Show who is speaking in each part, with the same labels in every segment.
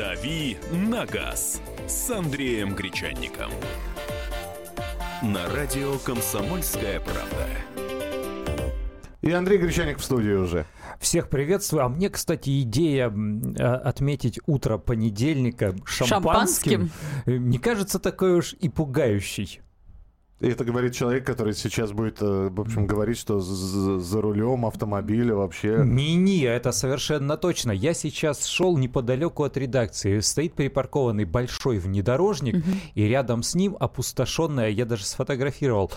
Speaker 1: «Дави на газ» с Андреем Гречанником. На радио «Комсомольская правда».
Speaker 2: И Андрей Гречаник в студии уже.
Speaker 3: Всех приветствую. А мне, кстати, идея а, отметить утро понедельника шампанским, шампанским? не кажется такой уж и пугающей.
Speaker 2: И это говорит человек, который сейчас будет, э, в общем, говорить, что за рулем автомобиля вообще...
Speaker 3: Не-не, это совершенно точно. Я сейчас шел неподалеку от редакции. Стоит припаркованный большой внедорожник, угу. и рядом с ним опустошенная, я даже сфотографировал,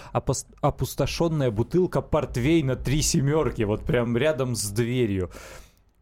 Speaker 3: опустошенная бутылка портвейна три семерки, вот прям рядом с дверью.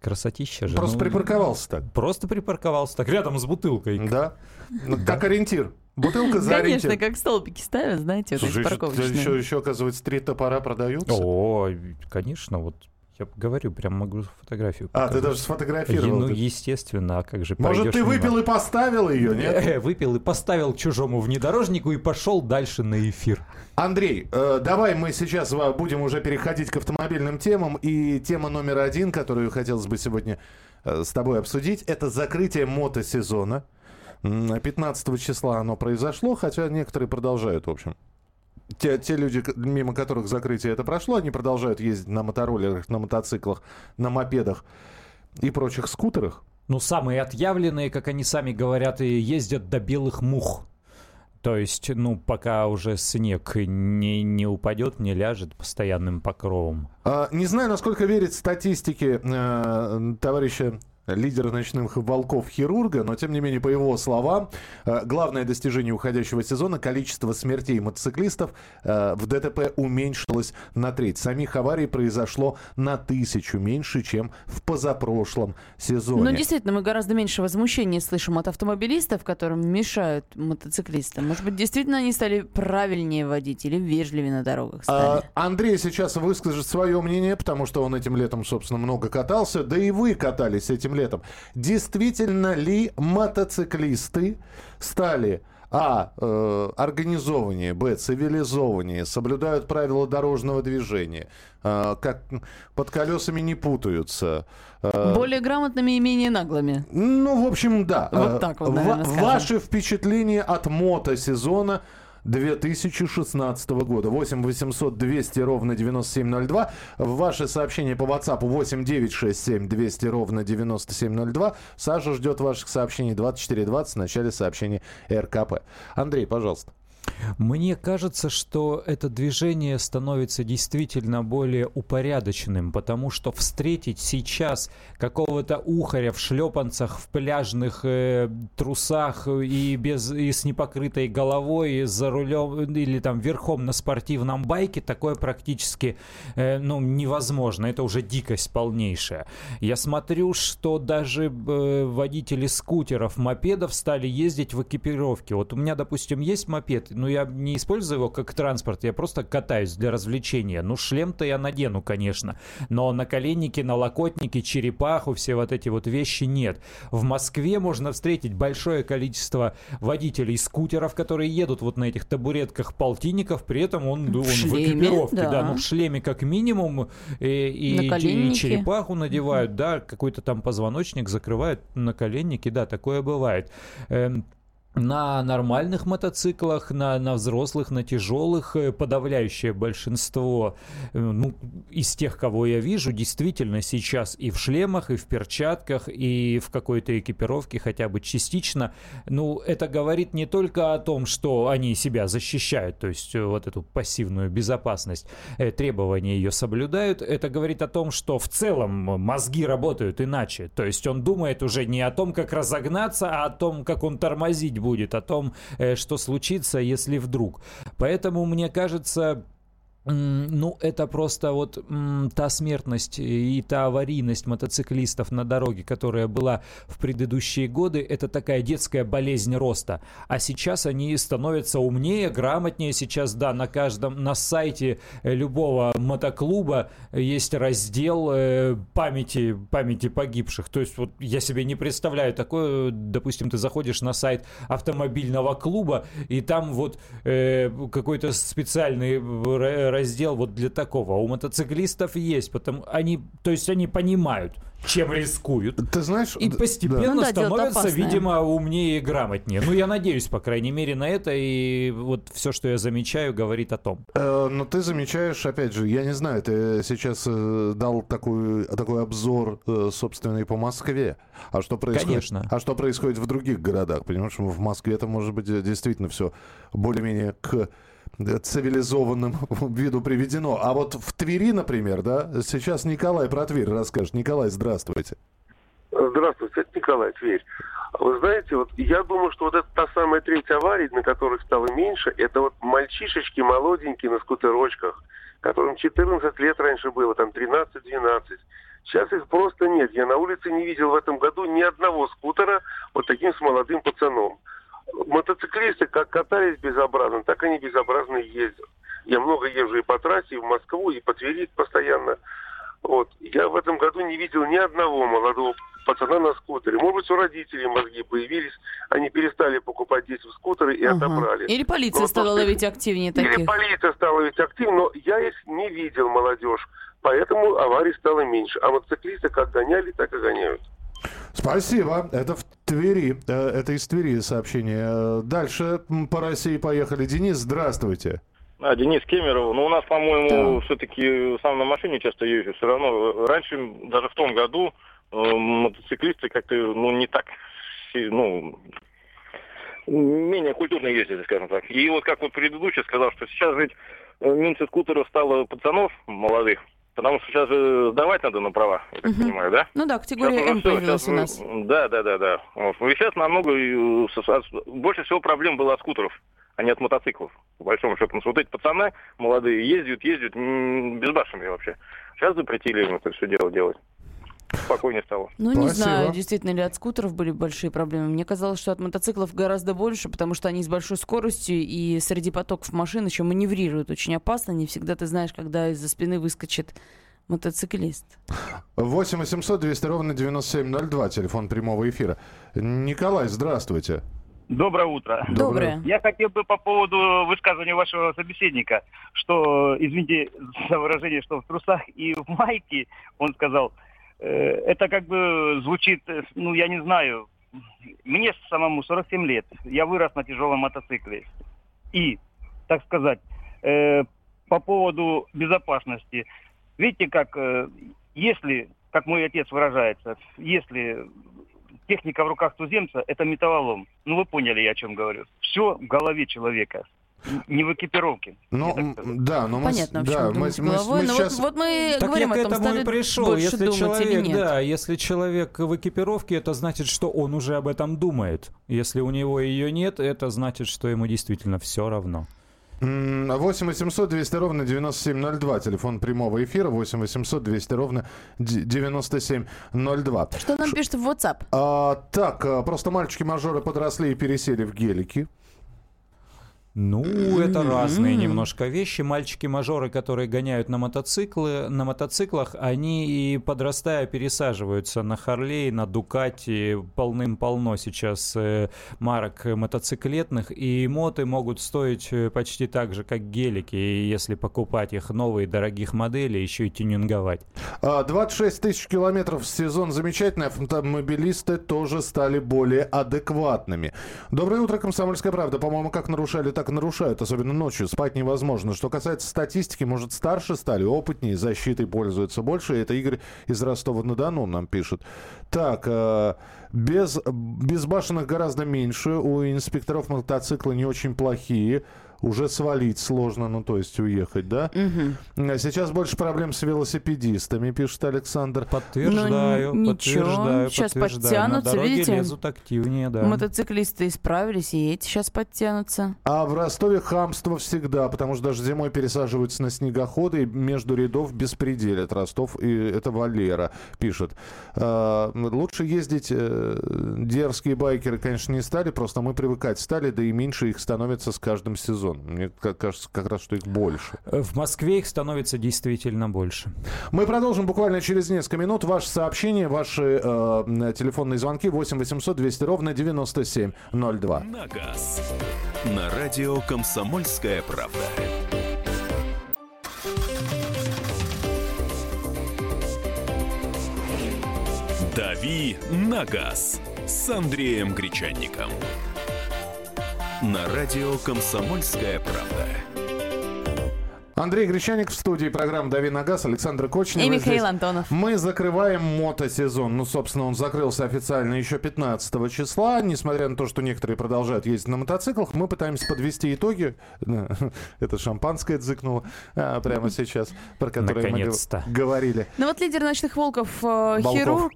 Speaker 3: Красотища же.
Speaker 2: Просто ну, припарковался так.
Speaker 3: Просто припарковался так, рядом с бутылкой.
Speaker 2: Да. Ну, как ориентир. Бутылка за
Speaker 4: Конечно, ориентир. как столбики ставят, знаете, вот Слушай,
Speaker 2: эти еще, еще, оказывается, три топора продаются?
Speaker 3: О, конечно, вот я говорю, прям могу фотографию
Speaker 2: показать. А, ты даже сфотографировал?
Speaker 3: Ну, естественно, а как же
Speaker 2: Может, ты выпил и поставил ее, нет?
Speaker 3: Э, выпил и поставил чужому внедорожнику и пошел дальше на эфир.
Speaker 2: Андрей, э, давай мы сейчас будем уже переходить к автомобильным темам. И тема номер один, которую хотелось бы сегодня э, с тобой обсудить, это закрытие мотосезона. 15 числа оно произошло, хотя некоторые продолжают, в общем. Те, те люди, мимо которых закрытие это прошло, они продолжают ездить на мотороллерах, на мотоциклах, на мопедах и прочих скутерах.
Speaker 3: Ну, самые отъявленные, как они сами говорят, и ездят до белых мух. То есть, ну, пока уже снег не, не упадет, не ляжет постоянным покровом.
Speaker 2: А, не знаю, насколько верить статистике э, товарища лидера ночных волков хирурга, но тем не менее, по его словам, э, главное достижение уходящего сезона – количество смертей мотоциклистов э, в ДТП уменьшилось на треть. Самих аварий произошло на тысячу меньше, чем в позапрошлом сезоне.
Speaker 4: Ну, действительно, мы гораздо меньше возмущения слышим от автомобилистов, которым мешают мотоциклисты. Может быть, действительно они стали правильнее водить или вежливее на дорогах стали?
Speaker 2: А, Андрей сейчас выскажет свое мнение, потому что он этим летом, собственно, много катался. Да и вы катались этим летом летом. Действительно ли мотоциклисты стали а. Э, организованнее, б. цивилизованнее, соблюдают правила дорожного движения, э, как под колесами не путаются.
Speaker 4: Э, Более грамотными и менее наглыми.
Speaker 2: Ну, в общем, да.
Speaker 4: Вот так вот, наверное,
Speaker 2: В- Ваши впечатления от мотосезона – 2016 года. 8 800 200 ровно 9702. Ваши сообщения по WhatsApp 8 967 200 ровно 9702. Саша ждет ваших сообщений 2420 в начале сообщения РКП. Андрей, пожалуйста.
Speaker 3: Мне кажется, что это движение становится действительно более упорядоченным, потому что встретить сейчас какого-то ухаря в шлепанцах, в пляжных э, трусах и, без, и с непокрытой головой, за рулем или там верхом на спортивном байке, такое практически э, ну, невозможно. Это уже дикость полнейшая. Я смотрю, что даже э, водители скутеров, мопедов стали ездить в экипировке. Вот у меня, допустим, есть мопед, ну, я не использую его как транспорт, я просто катаюсь для развлечения. Ну, шлем-то я надену, конечно, но на наколенники, налокотники, черепаху, все вот эти вот вещи нет. В Москве можно встретить большое количество водителей скутеров, которые едут вот на этих табуретках полтинников, при этом он, он в, шлеме, в экипировке, да. да, ну, в шлеме как минимум, и, и, и черепаху надевают, да, какой-то там позвоночник закрывают, наколенники, да, такое бывает. Эм, на нормальных мотоциклах, на, на взрослых, на тяжелых, э, подавляющее большинство э, ну, из тех, кого я вижу, действительно сейчас и в шлемах, и в перчатках, и в какой-то экипировке хотя бы частично. Ну, это говорит не только о том, что они себя защищают, то есть э, вот эту пассивную безопасность, требования ее соблюдают, это говорит о том, что в целом мозги работают иначе. То есть он думает уже не о том, как разогнаться, а о том, как он тормозить будет, о том, э, что случится, если вдруг. Поэтому, мне кажется, ну, это просто вот та смертность и та аварийность мотоциклистов на дороге, которая была в предыдущие годы, это такая детская болезнь роста. А сейчас они становятся умнее, грамотнее. Сейчас, да, на каждом, на сайте любого мотоклуба есть раздел э, памяти, памяти погибших. То есть вот я себе не представляю такое, допустим, ты заходишь на сайт автомобильного клуба, и там вот э, какой-то специальный раздел вот для такого. А у мотоциклистов есть, потому они, то есть они понимают, чем рискуют.
Speaker 2: Ты знаешь...
Speaker 3: И постепенно
Speaker 4: Ну да,
Speaker 3: становятся,
Speaker 4: дело-то опасное.
Speaker 3: видимо, умнее и грамотнее. Ну, я надеюсь, по крайней мере, на это. И вот все, что я замечаю, говорит о том.
Speaker 2: Э, Но ты замечаешь, опять же, я не знаю, ты сейчас э, дал такой, такой обзор э, собственный по Москве. А что происходит?
Speaker 3: Конечно.
Speaker 2: А что происходит в других городах? Понимаешь, в Москве это может быть действительно все более-менее к цивилизованному виду приведено. А вот в Твери, например, да, сейчас Николай про Тверь расскажет. Николай, здравствуйте.
Speaker 5: Здравствуйте, это Николай Тверь. Вы знаете, вот я думаю, что вот это та самая треть аварий, на которых стало меньше, это вот мальчишечки молоденькие на скутерочках, которым 14 лет раньше было, там 13-12. Сейчас их просто нет. Я на улице не видел в этом году ни одного скутера вот таким с молодым пацаном. Мотоциклисты как катались безобразно, так они безобразно ездят. Я много езжу и по трассе, и в Москву, и по Твери постоянно. Вот. Я в этом году не видел ни одного молодого пацана на скутере. Может быть, у родителей мозги появились, они перестали покупать детям скутеры и
Speaker 4: Ага.
Speaker 5: отобрали.
Speaker 4: Или полиция
Speaker 5: Ну,
Speaker 4: стала
Speaker 5: просто-
Speaker 4: ловить активнее
Speaker 5: Или
Speaker 4: таких.
Speaker 5: полиция стала ловить активно, но я их не видел, молодежь. Поэтому аварий стало меньше. А мотоциклисты как гоняли, так и гоняют.
Speaker 2: Спасибо. Это в Твери. Э, Это из Твери сообщение. Э, Дальше по России поехали. Денис, здравствуйте.
Speaker 6: А, Денис Кемеров. Ну, у нас, по-моему,
Speaker 4: Да.
Speaker 6: все-таки сам на машине часто езжу. Все равно э, раньше, даже в том году, э, мотоциклисты как-то, ну, не так, ну, менее культурно ездили, скажем так. И вот как вот предыдущий сказал, что сейчас ведь э, меньше скутеров стало пацанов молодых, потому что сейчас же сдавать надо на права, я так
Speaker 4: Мгм.
Speaker 6: понимаю, да?
Speaker 4: Ну да,
Speaker 6: Сейчас
Speaker 4: категория
Speaker 6: уже
Speaker 4: М
Speaker 6: всё,
Speaker 4: появилась
Speaker 6: сейчас
Speaker 4: у нас.
Speaker 6: Да, да, да, да. Вот. И сейчас намного э, больше всего проблем было от скутеров, а не от мотоциклов. По большому счету. Потому что вот эти пацаны молодые ездят, ездят м, безбашенные вообще. Сейчас запретили им это все дело делать. Спокойнее стало.
Speaker 4: Ну, не
Speaker 2: Спасибо.
Speaker 4: знаю, действительно ли от скутеров были большие проблемы. Мне казалось, что от мотоциклов гораздо больше, потому что они с большой скоростью и среди потоков машин еще маневрируют очень опасно. Не всегда ты знаешь, когда из-за спины выскочит мотоциклист.
Speaker 2: 8 800 200 ровно 9702, телефон прямого эфира. Николай, здравствуйте.
Speaker 7: Доброе утро.
Speaker 4: Доброе.
Speaker 7: Я хотел бы по поводу высказывания вашего собеседника, что, извините за выражение, что в трусах и в майке, он сказал, это как бы звучит, э, ну, я не знаю, мне самому 47 лет, я вырос на тяжелом мотоцикле. И, так сказать, э, по поводу безопасности, видите, как, э, если, как мой отец выражается, если техника в руках туземца – это металлолом. Ну, вы поняли, я о чем говорю. Все в голове человека, не в экипировке.
Speaker 2: Ну, да, но мы...
Speaker 4: Понятно,
Speaker 2: да, мы, мы- мы.
Speaker 4: Но
Speaker 2: сейчас...
Speaker 4: вот, вот мы
Speaker 3: Так
Speaker 4: говорим
Speaker 3: я к
Speaker 4: о том,
Speaker 3: этому и пришел. Если человек, да, если человек в экипировке, это значит, что он уже об этом думает. Если у него ее нет, это значит, что ему действительно все равно.
Speaker 2: М, 8 800 200 ровно 9702, телефон прямого эфира. 8 800 200 ровно д- 9702.
Speaker 4: Что нам пишет в WhatsApp?
Speaker 2: А, так, а, просто мальчики-мажоры подросли и пересели в гелики.
Speaker 3: Ну, это разные
Speaker 4: М.
Speaker 3: немножко вещи. Мальчики-мажоры, которые гоняют на мотоциклы, на мотоциклах, они и подрастая пересаживаются на Харлей, на Дукати. Полным-полно сейчас э, марок мотоциклетных. И моты могут стоить э, почти так же, как гелики. Если покупать их новые, дорогих моделей, еще и тюнинговать.
Speaker 2: А, 26 тысяч километров в сезон. Замечательно. Автомобилисты тоже стали более адекватными. Доброе утро, Комсомольская правда. По-моему, как нарушали, так и нарушают. Особенно ночью. Спать невозможно. Что касается статистики, может, старше стали, опытнее, защитой пользуются больше. Это Игорь из Ростова-на-Дону нам пишет. Так, э, без, безбашенных гораздо меньше. У инспекторов мотоциклы не очень плохие. Уже свалить сложно, ну то есть уехать, да? А Сейчас больше проблем с велосипедистами, пишет Александр.
Speaker 3: Подтверждаю,
Speaker 4: Ну, ничего,
Speaker 3: подтверждаю,
Speaker 4: щас
Speaker 3: подтверждаю. На
Speaker 4: подтянутся,
Speaker 3: дороге
Speaker 4: видите?
Speaker 3: лезут активнее, да.
Speaker 4: Мотоциклисты исправились, и эти сейчас подтянутся.
Speaker 2: А в Ростове хамство всегда, потому что даже зимой пересаживаются на снегоходы и между рядов беспределят. Ростов, и это Валера пишет. А, лучше ездить э, дерзкие байкеры, конечно, не стали, просто мы привыкать стали, да и меньше их становится с каждым сезоном миллион. Мне кажется, как раз, что их больше.
Speaker 3: Э, в Москве их становится действительно больше.
Speaker 2: Мы продолжим буквально через несколько минут. Ваши сообщения, ваши э, телефонные звонки 8 800 200 ровно 9702.
Speaker 1: На газ. На радио «Комсомольская правда». «Дави на газ» с Андреем Гречанником. На радио «Комсомольская правда».
Speaker 2: Андрей Гречаник в студии программы «Дави на газ», Александр Кочнев.
Speaker 4: И Михаил
Speaker 2: здесь.
Speaker 4: Антонов.
Speaker 2: Мы закрываем мотосезон. Ну, собственно, он закрылся официально еще 15 числа. Несмотря на то, что некоторые продолжают ездить на мотоциклах, мы пытаемся подвести итоги. Это шампанское дзыкнуло а, прямо сейчас, про которое мы говорили.
Speaker 4: Ну вот лидер ночных волков э,
Speaker 2: Волков.
Speaker 4: хирург...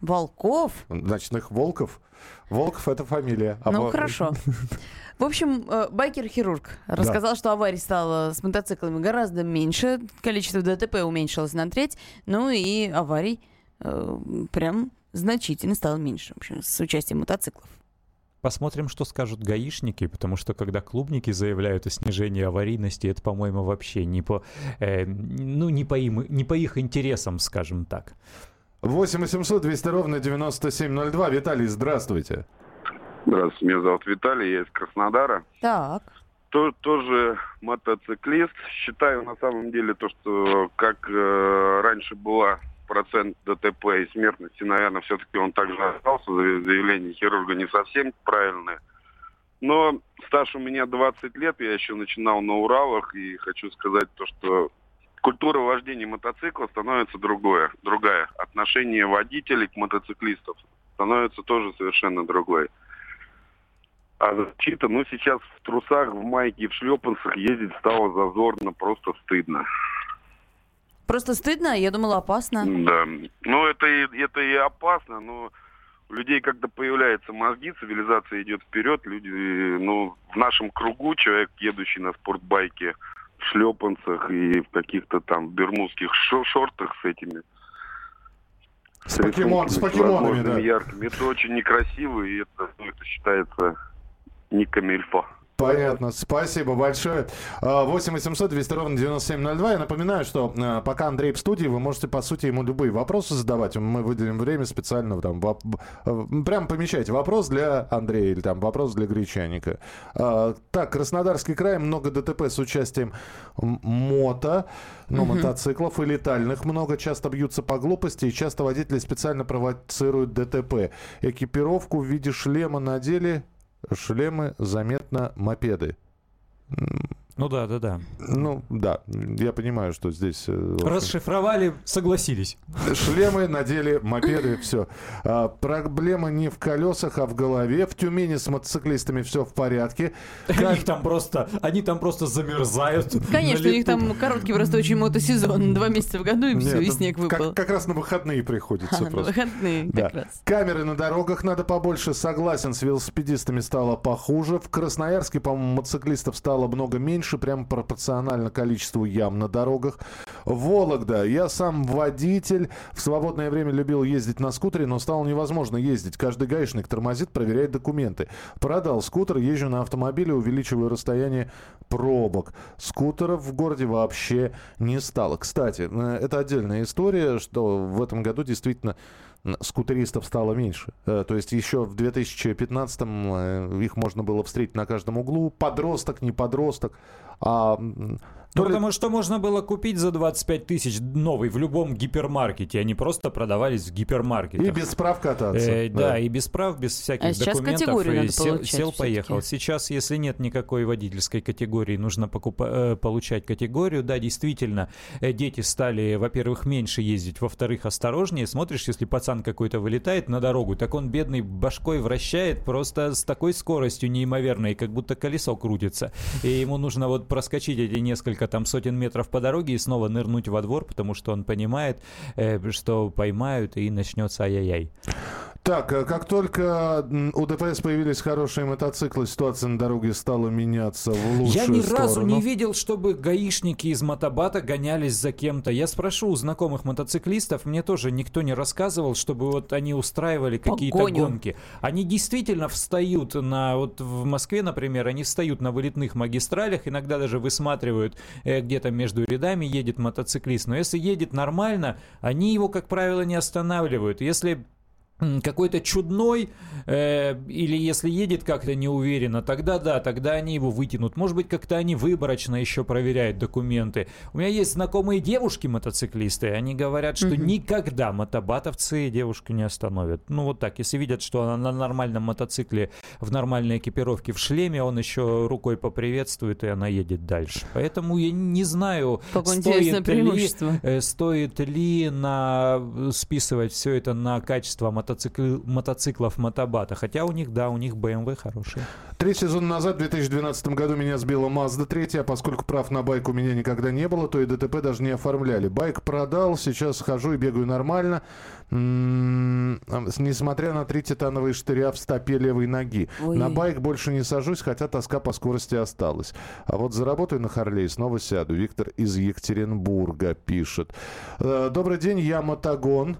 Speaker 4: Волков?
Speaker 2: Ночных волков. Волков это фамилия. А
Speaker 4: Ну, хорошо. В общем, э, байкер-хирург рассказал, что аварий стало с мотоциклами гораздо меньше, количество ДТП уменьшилось на треть, ну и аварий э, прям значительно стало меньше, в общем, с участием мотоциклов.
Speaker 3: Посмотрим, что скажут гаишники, потому что когда клубники заявляют о снижении аварийности, это, по-моему, вообще не по, э, ну, не по, им, не по их интересам, скажем так.
Speaker 2: 8 800 200 ровно 9702. Виталий, здравствуйте.
Speaker 8: Здравствуйте, меня зовут Виталий, я из Краснодара.
Speaker 4: Так,
Speaker 8: То- тоже мотоциклист. Считаю на самом деле то, что как э, раньше была процент ДТП и смертности, наверное, все-таки он также остался. За- Заявление хирурга не совсем правильное. Но стаж у меня 20 лет, я еще начинал на Уралах, и хочу сказать то, что культура вождения мотоцикла становится другое, другая. Отношение водителей к мотоциклистам становится тоже совершенно другое. А защита, ну, сейчас в трусах, в майке в шлепанцах ездить стало зазорно, просто стыдно.
Speaker 4: просто стыдно, я думала опасно.
Speaker 8: Да. Ну, это и, это и опасно, но у людей, когда появляются мозги, цивилизация идет вперед, люди, ну, в нашем кругу человек, едущий на спортбайке в шлепанцах и в каких-то там бермудских шо- шортах с этими
Speaker 2: С, покемон, с покемонами, да.
Speaker 8: яркими. Это очень некрасиво, и это, ну, это считается не камильфо.
Speaker 2: Понятно, спасибо большое. А, 8 800 200 ровно 9702. Я напоминаю, что а, пока Андрей в студии, вы можете, по сути, ему любые вопросы задавать. Мы выделим время специально. Там, воп- э, прям помещайте вопрос для Андрея или там вопрос для Гречаника. А, Так, Краснодарский край, много ДТП с участием мото, ну, мотоциклов и летальных много. Часто бьются по глупости и часто водители специально провоцируют ДТП. Экипировку в виде шлема надели, шлемы заметно мопеды.
Speaker 3: Ну да, да, да.
Speaker 2: Ну, да, я понимаю, что здесь... э,
Speaker 3: Расшифровали, согласились.
Speaker 2: Шлемы надели, мопеды, все. проблема не в колесах, а в голове. В Тюмени с мотоциклистами все в порядке.
Speaker 3: Они там просто, они там просто замерзают.
Speaker 4: Конечно,
Speaker 3: на
Speaker 4: у них там короткий растущий мотосезон, два месяца в году, и все,
Speaker 2: Нет,
Speaker 4: и снег
Speaker 2: как-
Speaker 4: выпал.
Speaker 2: Как, раз на выходные приходится
Speaker 4: А, на
Speaker 2: просто.
Speaker 4: выходные
Speaker 2: Да.
Speaker 4: как раз.
Speaker 2: Камеры на дорогах надо побольше. Согласен, с велосипедистами стало похуже. В Красноярске, по-моему, мотоциклистов стало много меньше, прям пропорционально количеству ям на дорогах. Вологда. Я сам водитель. В свободное время любил ездить на скутере, но стало невозможно ездить. Каждый гаишник тормозит, проверяет документы. Продал скутер, езжу на автомобиле, увеличиваю расстояние пробок. Скутеров в городе вообще не стало. Кстати, э, это отдельная история, что в этом году действительно скутеристов стало меньше. Э, То есть еще в 2015-м э, их можно было встретить на каждом углу. Подросток, не подросток. А,
Speaker 3: Ну,
Speaker 2: то ли-
Speaker 3: потому что можно было купить за 25 тысяч новый в любом гипермаркете. Они просто продавались в гипермаркетах.
Speaker 2: И без прав кататься.
Speaker 3: Э, да. и без прав, без всяких
Speaker 4: А сейчас
Speaker 3: документов. и
Speaker 4: надо
Speaker 3: сел,
Speaker 4: получать
Speaker 3: сел, поехал. Сейчас, если нет никакой водительской категории, нужно покупа- э, получать категорию. Да, действительно, э, дети стали, во-первых, меньше ездить, во-вторых, осторожнее. Смотришь, если пацан какой-то вылетает на дорогу, так он бедный башкой вращает просто с такой скоростью неимоверной, как будто колесо крутится. И ему нужно вот проскочить эти несколько там сотен метров по дороге и снова нырнуть во двор, потому что он понимает, э, что поймают и начнется ай-яй-яй.
Speaker 2: Так, э, как только у ДПС появились хорошие мотоциклы, ситуация на дороге стала меняться в лучшую
Speaker 3: Я ни разу
Speaker 2: сторону.
Speaker 3: не видел, чтобы гаишники из мотобата гонялись за кем-то. Я спрошу у знакомых мотоциклистов, мне тоже никто не рассказывал, чтобы вот они устраивали какие-то
Speaker 4: Погоню.
Speaker 3: гонки. Они действительно встают на, вот в Москве, например, они встают на вылетных магистралях, иногда даже высматривают, э, где-то между рядами едет мотоциклист. Но если едет нормально, они его, как правило, не останавливают. Если какой-то чудной, э, или если едет как-то неуверенно, тогда да, тогда они его вытянут. Может быть, как-то они выборочно еще проверяют документы. У меня есть знакомые девушки-мотоциклисты, они говорят, что mm никогда мотобатовцы девушку не остановят. Ну вот так, если видят, что она на нормальном мотоцикле, в нормальной экипировке, в шлеме, он еще рукой поприветствует, и она едет дальше. Поэтому я не знаю, стоит ли, э, стоит ли на, списывать все это на качество мотоцикла мотоцикл, мотоциклов мотобата. Хотя у них, да, у них BMW хорошие.
Speaker 2: Три сезона назад, в 2012 году, меня сбила Mazda 3, а поскольку прав на байк у меня никогда не было, то и ДТП даже не оформляли. Байк продал, сейчас хожу и бегаю нормально, м-м, несмотря на три титановые штыря в стопе левой ноги. Ой. На байк больше не сажусь, хотя тоска по скорости осталась. А вот заработаю на Харлей, снова сяду. Виктор из Екатеринбурга пишет. «Э, добрый день, я Мотогон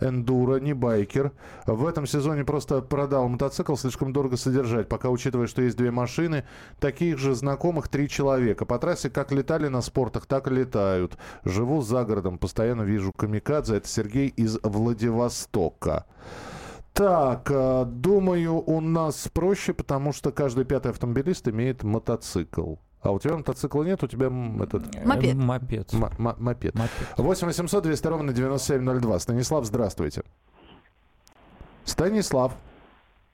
Speaker 2: эндуро, не байкер. В этом сезоне просто продал мотоцикл, слишком дорого содержать. Пока учитывая, что есть две машины, таких же знакомых три человека. По трассе как летали на спортах, так и летают. Живу за городом, постоянно вижу камикадзе. Это Сергей из Владивостока. Так, э, думаю, у нас проще, потому что каждый пятый автомобилист имеет мотоцикл. А у тебя мотоцикла нет, у тебя этот...
Speaker 4: Мопед.
Speaker 3: Мопед.
Speaker 2: М- мопед. мопед. 8 800 200 ровно 9702. Станислав, здравствуйте. Станислав.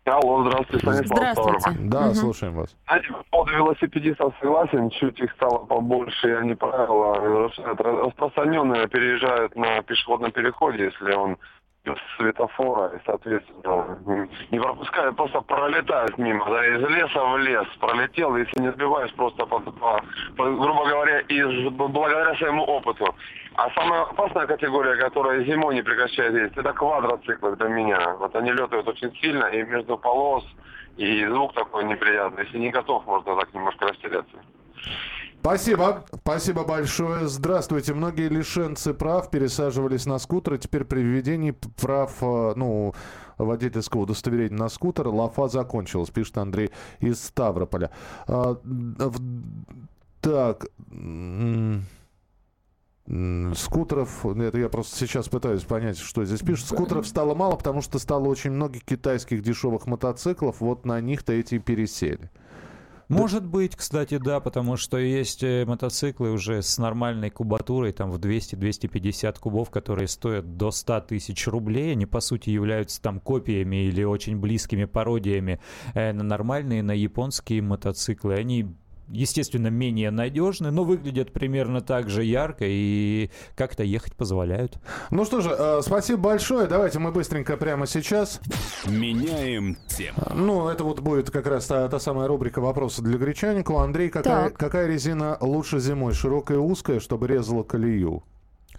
Speaker 9: Алло, здравствуйте, Станислав.
Speaker 4: Здравствуйте.
Speaker 2: Да, угу. слушаем вас.
Speaker 9: Знаете, по поводу велосипедистов согласен, чуть их стало побольше, и они правила распространенные переезжают на пешеходном переходе, если он светофора, и, соответственно, не пропуская, просто пролетают мимо, да, из леса в лес пролетел, если не сбиваешь, просто, по, по, по, грубо говоря, из, благодаря своему опыту. А самая опасная категория, которая зимой не прекращает есть, это квадроциклы для меня. Вот они летают очень сильно, и между полос, и звук такой неприятный. Если не готов, можно так немножко растеряться.
Speaker 2: Спасибо, спасибо большое. Здравствуйте. Многие лишенцы прав пересаживались на скутеры. Теперь при введении прав, э, ну, водительского удостоверения на скутер лафа закончилась, пишет Андрей из Ставрополя. А, так, Скутеров, это я просто сейчас пытаюсь понять, что здесь пишут. Скутеров стало мало, потому что стало очень много китайских дешевых мотоциклов. Вот на них-то эти и пересели.
Speaker 3: Может быть, кстати, да, потому что есть э, мотоциклы уже с нормальной кубатурой, там в 200-250 кубов, которые стоят до 100 тысяч рублей. Они, по сути, являются там копиями или очень близкими пародиями э, на нормальные, на японские мотоциклы. Они естественно, менее надежны, но выглядят примерно так же ярко и как-то ехать позволяют.
Speaker 2: Ну что же, э, спасибо большое. Давайте мы быстренько прямо сейчас.
Speaker 1: Меняем тему.
Speaker 2: Ну, это вот будет как раз та, та самая рубрика «Вопросы для Гречаника». Андрей, какая, какая резина лучше зимой? Широкая и узкая, чтобы резала колею?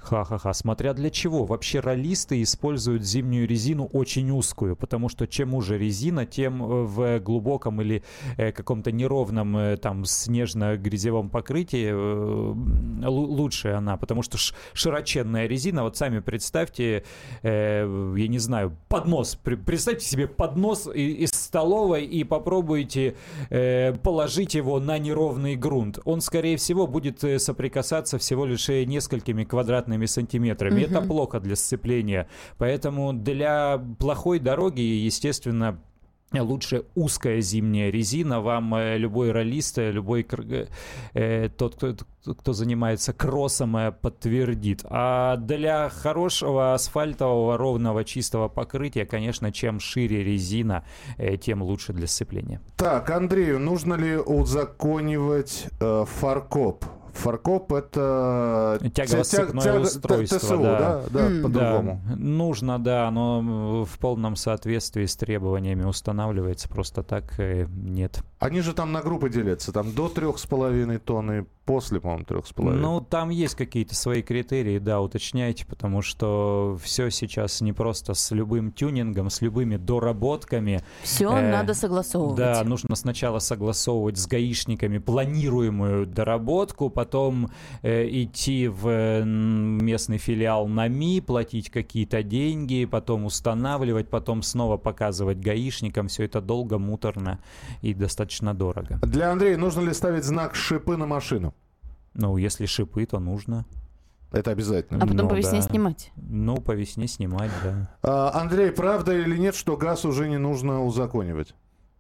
Speaker 3: Ха-ха-ха, смотря для чего. Вообще ролисты используют зимнюю резину очень узкую, потому что чем уже резина, тем э, в глубоком или э, каком-то неровном э, там снежно-грязевом покрытии лучше она, потому что широченная резина, вот сами представьте, я не знаю, поднос, представьте себе поднос из столовой и попробуйте положить его на неровный грунт. Он, скорее всего, будет соприкасаться всего лишь несколькими квадратными квадратными сантиметрами. Угу. Это плохо для сцепления. Поэтому для плохой дороги, естественно, лучше узкая зимняя резина. Вам э, любой ролист, э, любой э, тот, кто, кто занимается кроссом, э, подтвердит. А для хорошего асфальтового, ровного, чистого покрытия, конечно, чем шире резина, э, тем лучше для сцепления.
Speaker 2: Так, Андрею, нужно ли узаконивать э, фаркоп? Фаркоп это
Speaker 3: тягово-сцепное тяг, устройство. ТСУ, да,
Speaker 2: да, да mm. по-другому.
Speaker 3: Да, нужно, да, но в полном соответствии с требованиями устанавливается, просто так э, нет.
Speaker 2: Они же там на группы делятся, там до трех с половиной тонны, после, по-моему, трех с половиной.
Speaker 3: Ну, там есть какие-то свои критерии, да, уточняйте, потому что все сейчас не просто с любым тюнингом, с любыми доработками.
Speaker 4: Все э, надо согласовывать.
Speaker 3: Да, нужно сначала согласовывать с гаишниками планируемую доработку, потом э, идти в местный филиал НАМИ, платить какие-то деньги, потом устанавливать, потом снова показывать гаишникам. Все это долго, муторно и достаточно дорого.
Speaker 2: Для Андрея нужно ли ставить знак шипы на машину?
Speaker 3: Ну, если шипы, то нужно.
Speaker 2: Это обязательно.
Speaker 4: А потом
Speaker 3: Ну
Speaker 4: по весне
Speaker 3: да.
Speaker 4: снимать.
Speaker 3: Ну, по весне снимать, да.
Speaker 2: А, Андрей, правда или нет, что газ уже не нужно узаконивать?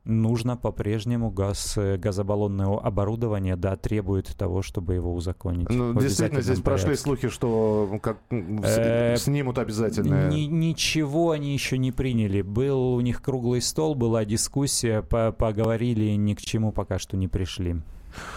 Speaker 3: Нужно по-прежнему газ, э, газобаллонное оборудование, да, требует того, чтобы его узаконить.
Speaker 2: Ну, действительно, здесь
Speaker 3: обязательном
Speaker 2: прошли
Speaker 3: порядке.
Speaker 2: слухи, что как,
Speaker 3: Э,
Speaker 2: снимут обязательно.
Speaker 3: Ни- ничего они еще не приняли. Был у них круглый стол, была дискуссия, по- поговорили, ни к чему пока что не пришли.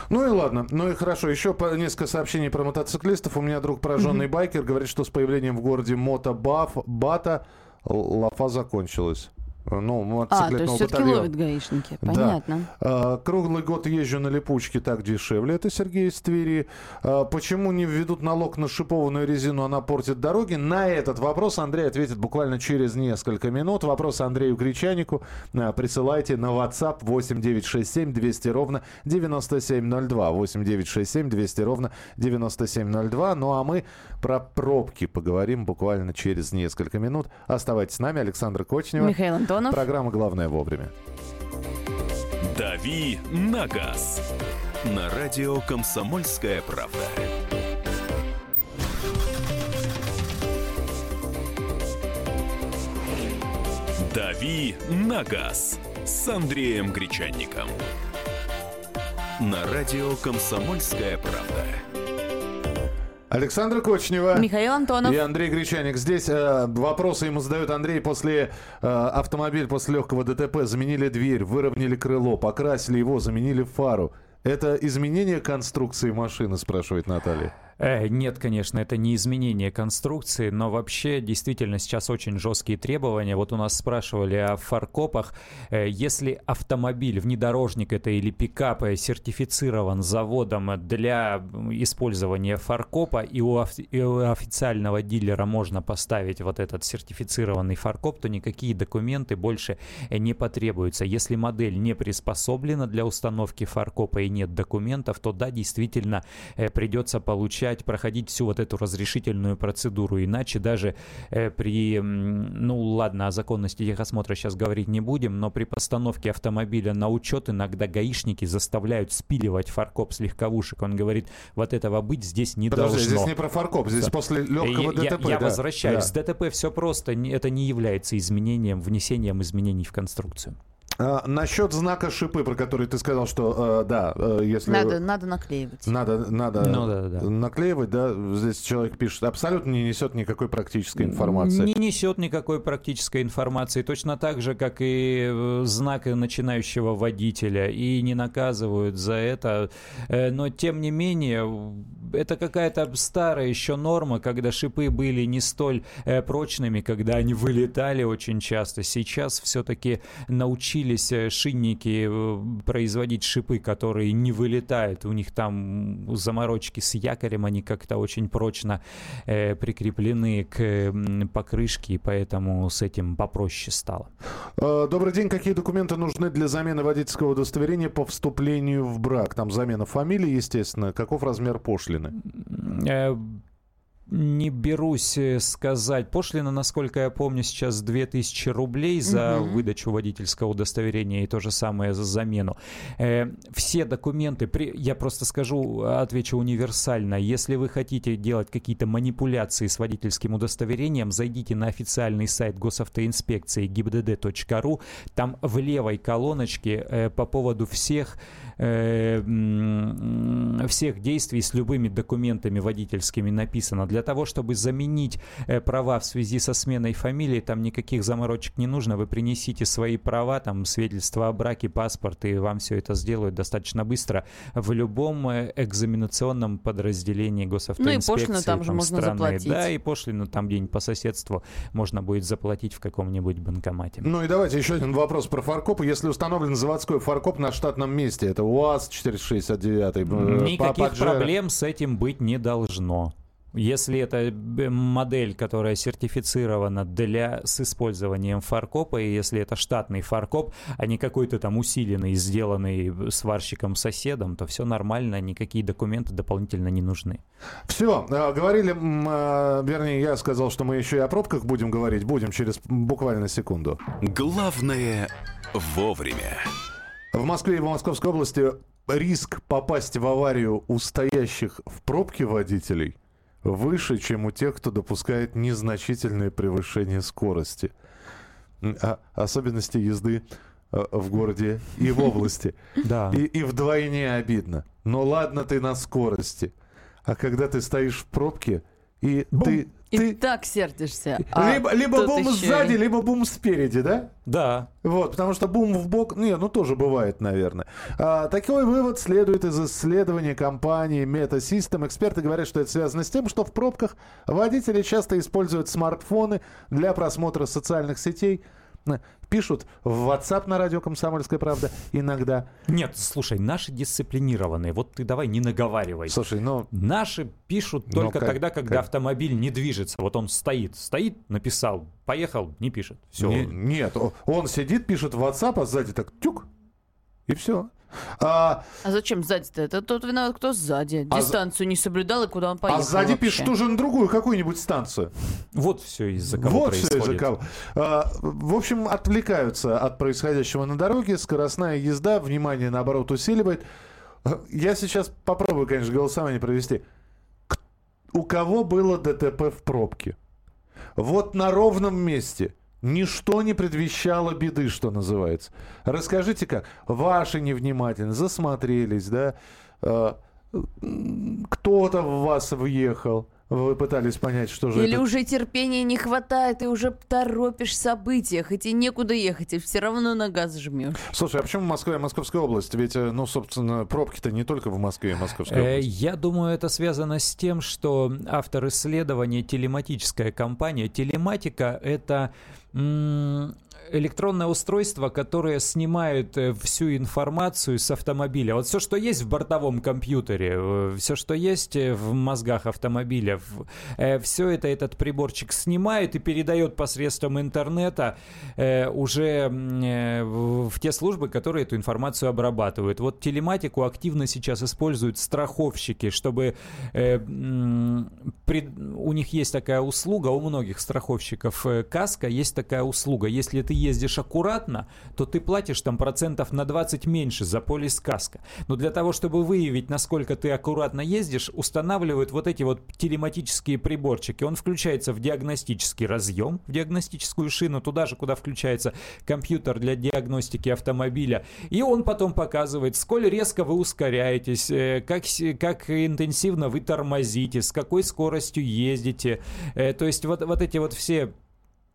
Speaker 2: Ну и ладно, ну и хорошо. Еще несколько сообщений про мотоциклистов. У меня друг пораженный байкер говорит, что с появлением в городе мотобаф, бата лафа закончилась. Ну,
Speaker 4: А, то
Speaker 2: мотоциклетного
Speaker 4: есть все-таки ловят гаишники.
Speaker 2: Да.
Speaker 4: Понятно.
Speaker 2: А, Круглый год езжу на липучке, так дешевле. Это Сергей из Твери. А, Почему не введут налог на шипованную резину, она портит дороги? На этот вопрос Андрей ответит буквально через несколько минут. Вопрос Андрею Гречанику а, присылайте на WhatsApp 8967 200 ровно 9702. 8967 200 ровно 9702. Ну а мы про пробки поговорим буквально через несколько минут. Оставайтесь с нами. Александр Кочнева.
Speaker 4: Михаил Антонов.
Speaker 2: Программа «Главное вовремя».
Speaker 1: «Дави на газ» на радио «Комсомольская правда». «Дави на газ» с Андреем Гречанником. На радио «Комсомольская правда».
Speaker 2: Александра Кочнева.
Speaker 4: Михаил Антонов.
Speaker 2: И Андрей Гречаник. Здесь э, вопросы ему задает Андрей. После э, автомобиль после легкого ДТП заменили дверь, выровняли крыло, покрасили его, заменили фару. Это изменение конструкции машины, спрашивает Наталья.
Speaker 3: Э, нет, конечно, это не изменение конструкции, но вообще действительно сейчас очень жесткие требования. Вот у нас спрашивали о фаркопах. Э, если автомобиль, внедорожник это или пикап э, сертифицирован заводом для использования фаркопа, и у, официального дилера можно поставить вот этот сертифицированный фаркоп, то никакие документы больше не потребуются. Если модель не приспособлена для установки фаркопа и нет документов, то да, действительно придется получать, проходить всю вот эту разрешительную процедуру. Иначе даже э, при, ну ладно, о законности техосмотра сейчас говорить не будем, но при постановке автомобиля на учет иногда гаишники заставляют спиливать фаркоп с легковушек. Он говорит, вот этого быть здесь не
Speaker 2: Подожди,
Speaker 3: должно.
Speaker 2: здесь не про фаркоп, здесь
Speaker 3: Да.
Speaker 2: после легкого
Speaker 3: Я-
Speaker 2: ДТП.
Speaker 3: Я,
Speaker 2: да.
Speaker 3: возвращаюсь.
Speaker 2: Да.
Speaker 3: С ДТП все просто. Это не является изменением, внесением изменений в конструкцию.
Speaker 2: А, насчет знака шипы, про который ты сказал, что э, да, э, если...
Speaker 4: Надо, надо наклеивать.
Speaker 2: Надо, надо
Speaker 3: Ну да, да.
Speaker 2: наклеивать, да. Здесь человек пишет, абсолютно не несет никакой практической информации.
Speaker 3: Не несет никакой практической информации, точно так же, как и э, знак начинающего водителя, и не наказывают за это. Э, Но, тем не менее, это какая-то старая еще норма, когда шипы были не столь э, прочными, когда они вылетали очень часто. Сейчас все-таки научились э, шинники э, производить шипы, которые не вылетают. У них там заморочки с якорем, они как-то очень прочно э, прикреплены к покрышке, и поэтому с этим попроще стало.
Speaker 2: Э, Добрый день. Какие документы нужны для замены водительского удостоверения по вступлению в брак? Там замена фамилии, естественно. Каков размер пошлины?
Speaker 3: Не берусь э, сказать. Пошлина, насколько я помню, сейчас 2000 рублей за
Speaker 4: Мгм.
Speaker 3: выдачу водительского удостоверения и то же самое за замену. Э, Все документы, при- я просто скажу, отвечу универсально. Если вы хотите делать какие-то манипуляции с водительским удостоверением, зайдите на официальный сайт госавтоинспекции gibdd.ru. Там в левой колоночке э, по поводу всех всех действий с любыми документами водительскими написано. Для того, чтобы заменить э, права в связи со сменой фамилии, там никаких заморочек не нужно. Вы принесите свои права, там свидетельство о браке, паспорт, и вам все это сделают достаточно быстро в любом э, экзаменационном подразделении госавтоинспекции.
Speaker 4: Ну пошлину там же можно
Speaker 3: страны.
Speaker 4: заплатить.
Speaker 3: Да, и пошлину там где-нибудь по соседству можно будет заплатить в каком-нибудь банкомате.
Speaker 2: Ну и давайте еще один вопрос про фаркоп. Если установлен заводской фаркоп на штатном месте, это УАЗ 469, э,
Speaker 3: Никаких
Speaker 2: Паджеро.
Speaker 3: проблем с этим быть не должно. Если это э, модель, которая сертифицирована для, с использованием фаркопа, и если это штатный фаркоп, а не какой-то там усиленный, сделанный сварщиком-соседом, то все нормально, никакие документы дополнительно не нужны.
Speaker 2: Все, э, говорили, э, вернее, я сказал, что мы еще и о пробках будем говорить. Будем через буквально секунду.
Speaker 1: Главное вовремя.
Speaker 2: В Москве и в Московской области риск попасть в аварию у стоящих в пробке водителей выше, чем у тех, кто допускает незначительное превышение скорости. А- особенности езды э, в городе и в области.
Speaker 3: Да.
Speaker 2: И, и вдвойне обидно. Но ладно ты на скорости. А когда ты стоишь в пробке, и ты...
Speaker 4: И
Speaker 2: ты
Speaker 4: так сердишься. а
Speaker 2: либо либо бум
Speaker 4: еще и-
Speaker 2: сзади, либо бум спереди, да?
Speaker 3: Да.
Speaker 2: Вот, потому что бум в бок, не, ну тоже бывает, наверное. А, такой вывод следует из исследования компании Metasystem. Эксперты говорят, что это связано с тем, что в пробках водители часто используют смартфоны для просмотра социальных сетей. Пишут в WhatsApp на радио «Комсомольская правда» иногда.
Speaker 3: Нет, слушай, наши дисциплинированные. Вот ты давай не наговаривай.
Speaker 2: Слушай, ну,
Speaker 3: Наши пишут
Speaker 2: Ну,
Speaker 3: только
Speaker 2: как-
Speaker 3: тогда, когда
Speaker 2: как-
Speaker 3: автомобиль не движется. Вот он стоит, стоит, написал, поехал, не пишет. Все.
Speaker 2: не- нет, он сидит, пишет в WhatsApp, а сзади так тюк, и все. А,
Speaker 4: А зачем сзади-то? Это тот виноват, кто сзади.
Speaker 2: А
Speaker 4: Дистанцию не соблюдал и куда он поехал
Speaker 2: а сзади
Speaker 4: вообще.
Speaker 2: пишет уже на другую какую-нибудь станцию.
Speaker 3: Вот все из-за кого
Speaker 2: Вот все
Speaker 3: происходит.
Speaker 2: из-за кого. А, в общем, отвлекаются от происходящего на дороге. Скоростная езда, внимание, наоборот, усиливает. Я сейчас попробую, конечно, голосование провести. У кого было ДТП в пробке? Вот на ровном месте. Ничто не предвещало беды, что называется. Расскажите как. Ваши невнимательность, засмотрелись, да? М, Кто-то в вас въехал. Вы пытались понять, что же
Speaker 4: Или
Speaker 2: это
Speaker 4: уже терпения не хватает, и уже торопишь в событиях, и тебе некуда ехать, и все равно на газ жмешь.
Speaker 2: Слушай, а почему Москва и Московская область? Ведь, э, ну, собственно, пробки-то не только в Москве и Московской
Speaker 3: Э,
Speaker 2: области.
Speaker 3: Я думаю, это связано с тем, что автор исследования телематическая компания. Телематика — это электронное устройство, которое снимает э, всю информацию с автомобиля. Вот все, что есть в бортовом компьютере, все, что есть э, в мозгах автомобиля, все это этот приборчик снимает и передает посредством интернета э, уже э, в те службы, которые эту информацию обрабатывают. Вот телематику активно сейчас используют страховщики, чтобы э, у них есть такая услуга, у многих страховщиков э, каска есть такая услуга. Если ты ездишь аккуратно, то ты платишь там процентов на 20 меньше за полис каска. Но для того, чтобы выявить, насколько ты аккуратно ездишь, устанавливают вот эти вот телематические приборчики. Он включается в диагностический разъем, в диагностическую шину, туда же, куда включается компьютер для диагностики автомобиля. И он потом показывает, сколь резко вы ускоряетесь, э, как, как интенсивно вы тормозите, с какой скоростью ездите. Э, То есть вот, вот эти вот все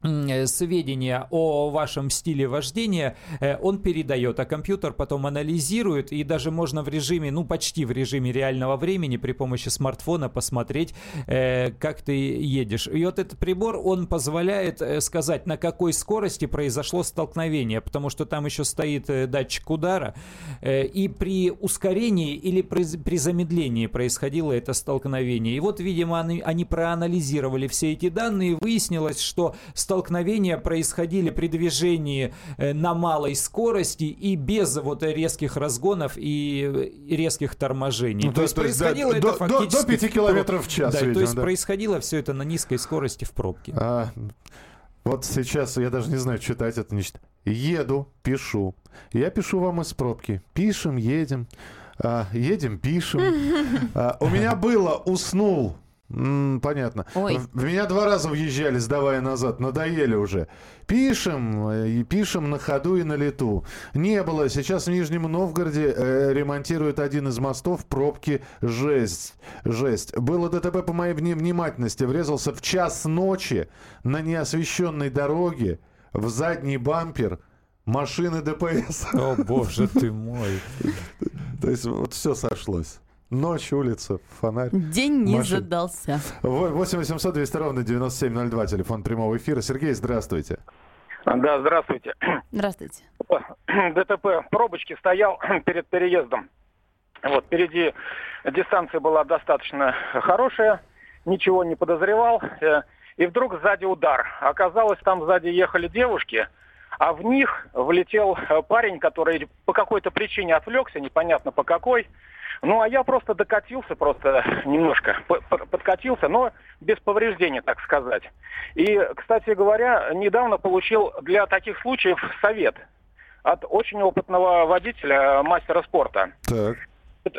Speaker 3: сведения о вашем стиле вождения э, он передает, а компьютер потом анализирует, и даже можно в режиме, ну почти в режиме реального времени при помощи смартфона посмотреть, э, как ты едешь. И вот этот прибор, он позволяет э, сказать, на какой скорости произошло столкновение, потому что там еще стоит э, датчик удара, э, и при ускорении или при, замедлении происходило это столкновение. И вот, видимо, они, проанализировали все эти данные, и выяснилось, что столкновения происходили при движении э, на малой скорости и без вот резких разгонов и э, резких торможений.
Speaker 2: Ну,
Speaker 3: то, есть
Speaker 2: да,
Speaker 3: происходило
Speaker 2: до-
Speaker 3: это
Speaker 2: до-
Speaker 3: фактически...
Speaker 2: до пяти
Speaker 3: в
Speaker 2: километров в час,
Speaker 3: Да,
Speaker 2: видимо,
Speaker 3: то есть
Speaker 2: да.
Speaker 3: происходило все это на низкой скорости в пробке.
Speaker 2: А, вот сейчас я даже не знаю, читать это, не читать. Еду, пишу. Я пишу вам из пробки. Пишем, едем. А, едем, пишем. А, у меня было, уснул. М, понятно.
Speaker 4: Ой.
Speaker 2: В меня два раза въезжали, сдавая назад. Надоели уже. Пишем, э, и пишем на ходу и на лету. Не было. Сейчас в Нижнем Новгороде э, ремонтируют один из мостов. Пробки жесть. Жесть. Было ДТП по моей внимательности. Врезался в час ночи на неосвещенной дороге в задний бампер машины ДПС.
Speaker 3: О, боже ты мой.
Speaker 2: То есть вот все сошлось. Ночь, улица, фонарь.
Speaker 4: День не
Speaker 2: Машин.
Speaker 4: задался.
Speaker 2: 8 800 200 ровно 9702, телефон прямого эфира. Сергей, здравствуйте.
Speaker 6: Да, здравствуйте.
Speaker 4: Здравствуйте.
Speaker 6: ДТП пробочки стоял перед переездом. Вот, впереди дистанция была достаточно хорошая, ничего не подозревал. э, И вдруг сзади удар. Оказалось, там сзади ехали девушки, а в них влетел э, парень, который по какой-то причине отвлекся, непонятно по какой. Ну, а я просто докатился, просто немножко подкатился, но без повреждений, так сказать. И, кстати говоря, недавно получил для таких случаев совет от очень опытного водителя, мастера спорта.
Speaker 2: Так.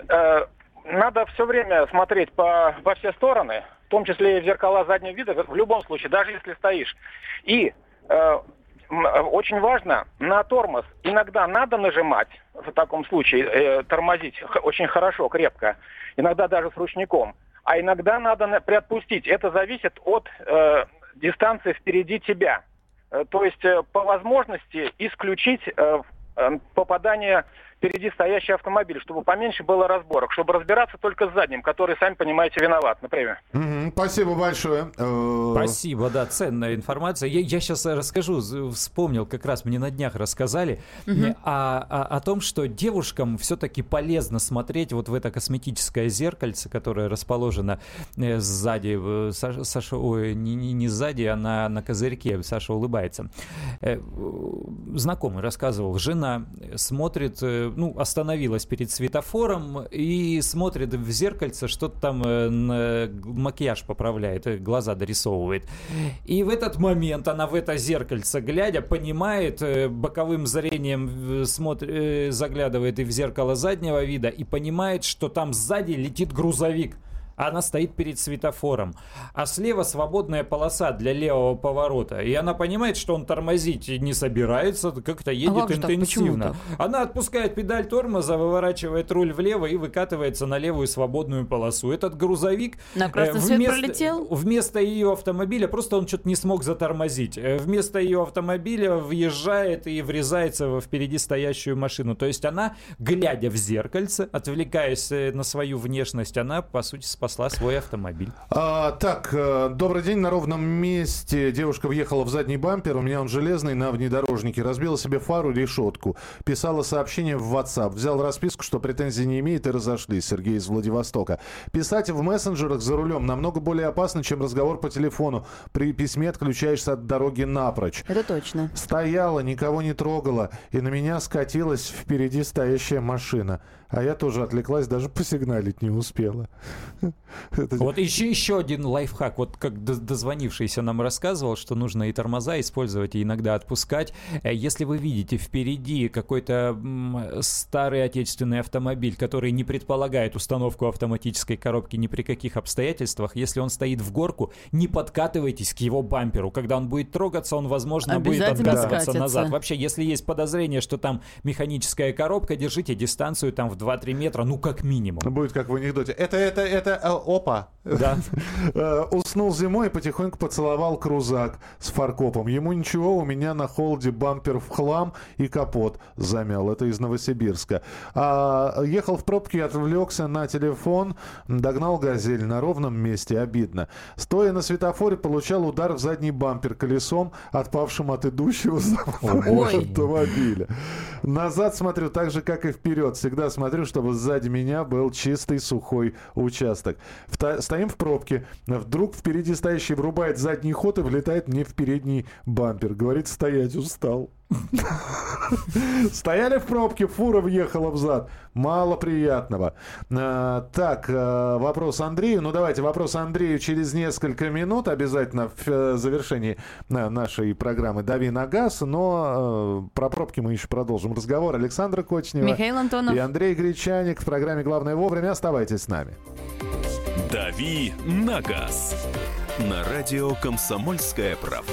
Speaker 6: Э, Надо все время смотреть по, во все стороны,
Speaker 10: том числе и зеркала заднего вида, в любом случае, даже если стоишь. И э, очень важно на тормоз. Иногда надо нажимать, в таком случае э, тормозить очень хорошо, крепко. Иногда даже с ручником. А иногда надо приотпустить. Это зависит от э, дистанции впереди тебя. Э, то есть э, по возможности исключить э, попадание впереди стоящий автомобиль, чтобы поменьше было разборок, чтобы разбираться только с задним, который, сами понимаете, виноват, например.
Speaker 2: Спасибо большое.
Speaker 3: Э, спасибо, да, ценная информация. Я, я сейчас расскажу, вспомнил, как раз мне на днях рассказали угу. о, о, о том, что девушкам все-таки полезно смотреть вот в это косметическое зеркальце, которое расположено э, сзади, Саша, Саша ой, не, не, не сзади, а на, на козырьке, Саша улыбается. Знакомый рассказывал, жена смотрит ну, остановилась перед светофором и смотрит в зеркальце, что-то там э, макияж поправляет, э, глаза дорисовывает. И в этот момент она в это зеркальце глядя понимает, э, боковым зрением смотрит, заглядывает и в зеркало заднего вида и понимает, что там сзади летит грузовик она стоит перед светофором, а слева свободная полоса для левого поворота, и она понимает, что он тормозить не собирается, как-то а едет а интенсивно. Она отпускает педаль тормоза, выворачивает руль влево и выкатывается на левую свободную полосу. Этот грузовик
Speaker 4: на красный э, вместо, пролетел?
Speaker 3: вместо ее автомобиля, просто он что-то не смог затормозить, э, вместо ее автомобиля въезжает и врезается во впереди стоящую машину. То есть она, глядя в зеркальце, отвлекаясь э, на свою внешность, она, по сути, спасла свой автомобиль.
Speaker 2: А, так, э, добрый день. На ровном месте девушка въехала в задний бампер. У меня он железный на внедорожнике. Разбила себе фару, решетку. Писала сообщение в WhatsApp. Взял расписку, что претензий не имеет, и разошлись. Сергей из Владивостока. Писать в мессенджерах за рулем намного более опасно, чем разговор по телефону. При письме отключаешься от дороги напрочь.
Speaker 4: Это точно.
Speaker 2: Стояла, никого не трогала, и на меня скатилась впереди стоящая машина. А я тоже отвлеклась, даже посигналить не успела.
Speaker 3: Вот еще, еще один лайфхак. Вот как дозвонившийся нам рассказывал, что нужно и тормоза использовать, и иногда отпускать. Э, если вы видите впереди какой-то старый отечественный автомобиль, который не предполагает установку автоматической коробки ни при каких обстоятельствах, если он стоит в горку, не подкатывайтесь к его бамперу. Когда он будет трогаться, он, возможно, будет откатываться назад. Вообще, если есть подозрение, что там механическая коробка, держите дистанцию там в 2-3 метра, ну как минимум.
Speaker 2: Будет как в анекдоте. Это, это, это, э, опа.
Speaker 3: Да.
Speaker 2: Э, уснул зимой и потихоньку поцеловал крузак с фаркопом. Ему ничего, у меня на холде бампер в хлам и капот замял. Это из Новосибирска. А, ехал в пробке, отвлекся на телефон, догнал газель на ровном месте. Обидно. Стоя на светофоре, получал удар в задний бампер колесом, отпавшим от идущего автомобиля. Назад смотрю так же, как и вперед. Всегда смотрю смотрю, чтобы сзади меня был чистый сухой участок. Стоим в пробке. Вдруг впереди стоящий врубает задний ход и влетает мне в передний бампер. Говорит, стоять устал. Стояли в пробке, фура въехала в зад. Мало приятного. А, так, а, вопрос Андрею. Ну, давайте вопрос Андрею через несколько минут. Обязательно в э, завершении а, нашей программы «Дави на газ». Но про пробки мы еще продолжим разговор. Александра Кочнева
Speaker 4: Михаил Антонов.
Speaker 2: и Андрей Гречаник в программе «Главное вовремя». Оставайтесь с нами.
Speaker 1: «Дави на газ» на радио «Комсомольская правда».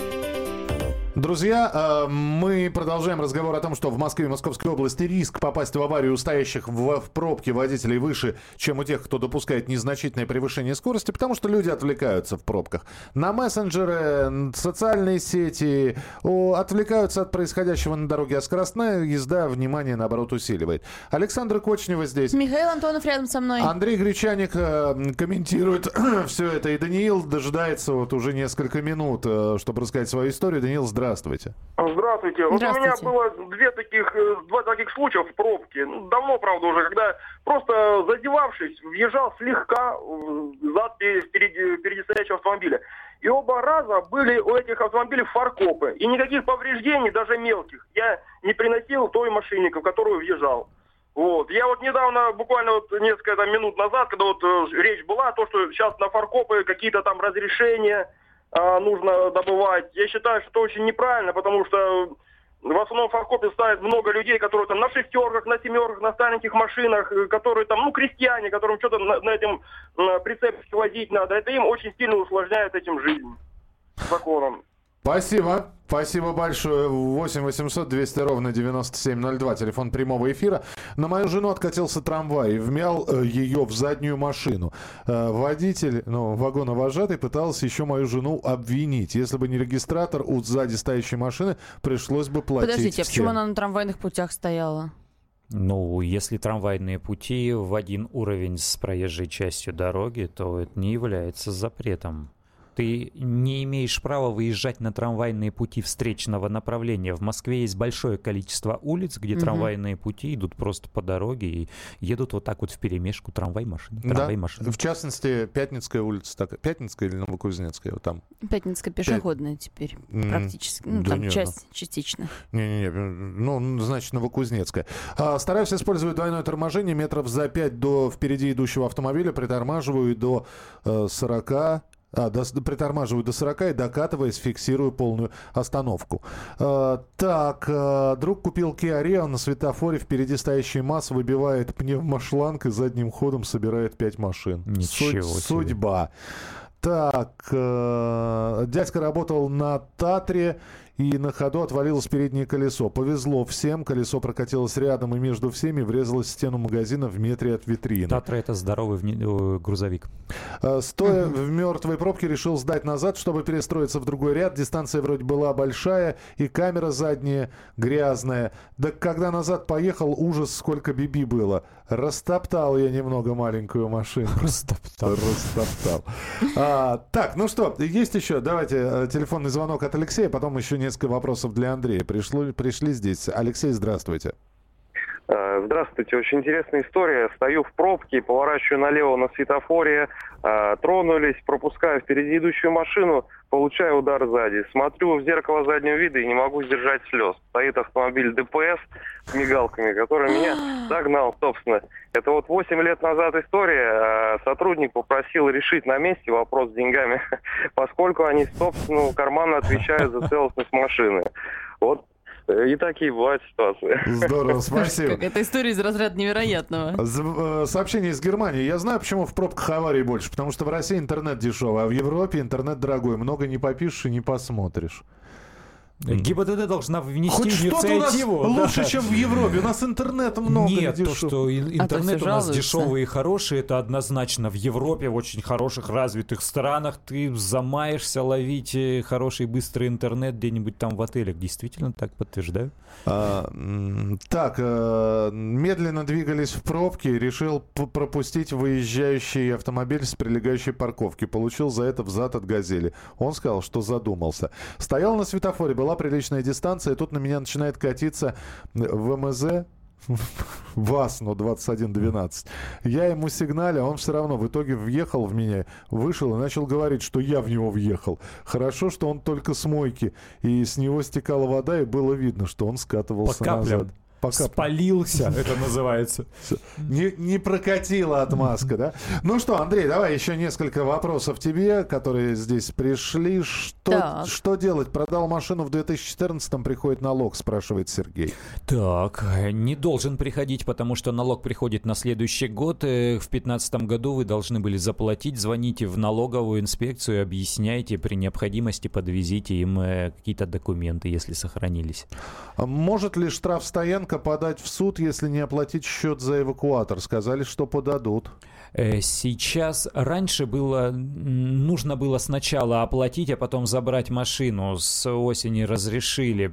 Speaker 2: Друзья, э, мы продолжаем разговор о том, что в Москве и Московской области риск попасть в аварию у стоящих в, пробке водителей выше, чем у тех, кто допускает незначительное превышение скорости, потому что люди отвлекаются в пробках. На мессенджеры, социальные сети отвлекаются от происходящего на дороге, а скоростная езда внимание, наоборот, усиливает. Александра Кочнева здесь.
Speaker 4: Михаил Антонов рядом со мной.
Speaker 2: Андрей Гречаник э, комментирует все это, и Даниил дожидается вот уже несколько минут, э, чтобы рассказать свою историю. Даниил, здравствуйте. Здравствуйте.
Speaker 5: Здравствуйте. Вот у меня было две таких, э, два таких случая в пробке. Ну, давно, правда, уже, когда просто задевавшись, въезжал слегка зад впереди, впереди стоящего автомобиля. И оба раза были у этих автомобилей фаркопы. И никаких повреждений, даже мелких, я не приносил той машине, в которую въезжал.
Speaker 11: Вот. Я вот недавно, буквально вот несколько там, минут назад, когда вот э, речь была, то, что сейчас на фаркопы какие-то там разрешения э, нужно добывать, я считаю, что это очень неправильно, потому что в основном в фаркопе ставят много людей, которые там на шестерках, на семерках, на стареньких машинах, э, которые там, ну, крестьяне, которым что-то на, на этом э, прицепе возить надо. Это им очень сильно усложняет этим жизнь законом.
Speaker 2: Спасибо. Спасибо большое. 8 800 200 ровно 9702. Телефон прямого эфира. На мою жену откатился трамвай и вмял э, ее в заднюю машину. Э, водитель, ну, вагоновожатый пытался еще мою жену обвинить. Если бы не регистратор у сзади стоящей машины, пришлось бы платить
Speaker 4: Подождите, а почему она на трамвайных путях стояла?
Speaker 3: Ну, если трамвайные пути в один уровень с проезжей частью дороги, то это не является запретом. Ты не имеешь права выезжать на трамвайные пути встречного направления. В Москве есть большое количество улиц, где
Speaker 2: Мгм.
Speaker 3: трамвайные пути идут просто по дороге и едут вот так вот в перемешку трамвай-машины.
Speaker 2: Да,
Speaker 3: Трамвай-машины.
Speaker 2: в частности, Пятницкая улица, так, Пятницкая или Новокузнецкая, вот там.
Speaker 4: Пятницкая пешеходная теперь
Speaker 2: М,
Speaker 4: практически. Ну,
Speaker 2: да
Speaker 4: там
Speaker 2: не, ну.
Speaker 4: часть, частично.
Speaker 2: Не-не-не, ну, значит, Новокузнецкая. А, стараюсь использовать двойное торможение метров за 5 до впереди идущего автомобиля, притормаживаю до э, 40 а, до, притормаживаю до 40 и докатываясь, фиксирую полную остановку. Э, так, э, друг купил Kia Rio на светофоре, впереди стоящий МАЗ выбивает пневмошланг и задним ходом собирает 5 машин.
Speaker 3: Ничего
Speaker 2: Судь-
Speaker 3: себе.
Speaker 2: Судьба. Так, э, дядька работал на Татре и на ходу отвалилось переднее колесо. Повезло всем, колесо прокатилось рядом и между всеми врезалось в стену магазина в метре от витрины.
Speaker 3: Татра это здоровый вне- э, грузовик.
Speaker 2: Э, Стоя в мертвой пробке, решил сдать назад, чтобы перестроиться в другой ряд. Дистанция вроде была большая, и камера задняя грязная. Да когда назад поехал, ужас, сколько биби было. Растоптал я немного маленькую машину.
Speaker 3: Растоптал.
Speaker 2: Растоптал. А, так, ну что, есть еще, давайте э, телефонный звонок от Алексея, потом еще несколько вопросов для Андрея. Пришло, пришли здесь. Алексей, здравствуйте.
Speaker 12: Э, Здравствуйте, очень интересная история. Стою в пробке, поворачиваю налево на светофоре, э, тронулись, пропускаю впереди идущую машину, получаю удар сзади. Смотрю в зеркало заднего вида и не могу сдержать слез. Стоит автомобиль ДПС с мигалками, который меня догнал, собственно. Это вот 8 лет назад история. Э, Сотрудник попросил решить на месте вопрос с деньгами, поскольку они с собственного кармана отвечают за целостность машины. Вот и такие бывают ситуации.
Speaker 2: Здорово, спасибо.
Speaker 4: Какая-то история из разряда невероятного.
Speaker 2: Э, Сообщение из Германии. Я знаю, почему в пробках аварий больше. Потому что в России интернет дешевый, а в Европе интернет дорогой. Много не попишешь и не посмотришь.
Speaker 3: ГИБДД должна внести
Speaker 2: Хоть что-то у нас
Speaker 3: инициативу.
Speaker 2: лучше, чем в Европе. У нас интернета много.
Speaker 3: Нет, то, что
Speaker 4: А
Speaker 3: интернет у нас дешевый и хороший, это однозначно. В Европе, в очень хороших, развитых странах ты замаешься ловить хороший быстрый интернет где-нибудь там в отелях. Действительно так подтверждаю.
Speaker 2: А, так, э, медленно двигались в пробке. Решил пропустить выезжающий автомобиль с прилегающей парковки. Получил за это взад от «Газели». Он сказал, что задумался. Стоял на светофоре, была приличная дистанция. И тут на меня начинает катиться ВМЗ. ВАЗ, ну, 2112. Я ему сигналю, а он все равно в итоге въехал в меня, вышел и начал говорить, что я в него въехал. Хорошо, что он только с мойки, и с него стекала вода, и было видно, что он скатывался
Speaker 3: По каплям.
Speaker 2: назад. По каплям.
Speaker 3: Спалился, это называется.
Speaker 2: Не, не прокатила отмазка, да? Ну что, Андрей, давай еще несколько вопросов тебе, которые здесь пришли. Что,
Speaker 4: Так.
Speaker 2: что делать? Продал машину в 2014-м, приходит налог, спрашивает Сергей.
Speaker 3: Так, не должен приходить, потому что налог приходит на следующий год. Э, В 2015 году вы должны были заплатить. Звоните в налоговую инспекцию, объясняйте, при необходимости подвезите им э, какие-то документы, если сохранились.
Speaker 2: Может ли штрафстоянка подать в суд, если не оплатить счет за эвакуатор? Сказали, что подадут.
Speaker 3: Э, Сейчас раньше было нужно было сначала оплатить, а потом забрать машину. С осени разрешили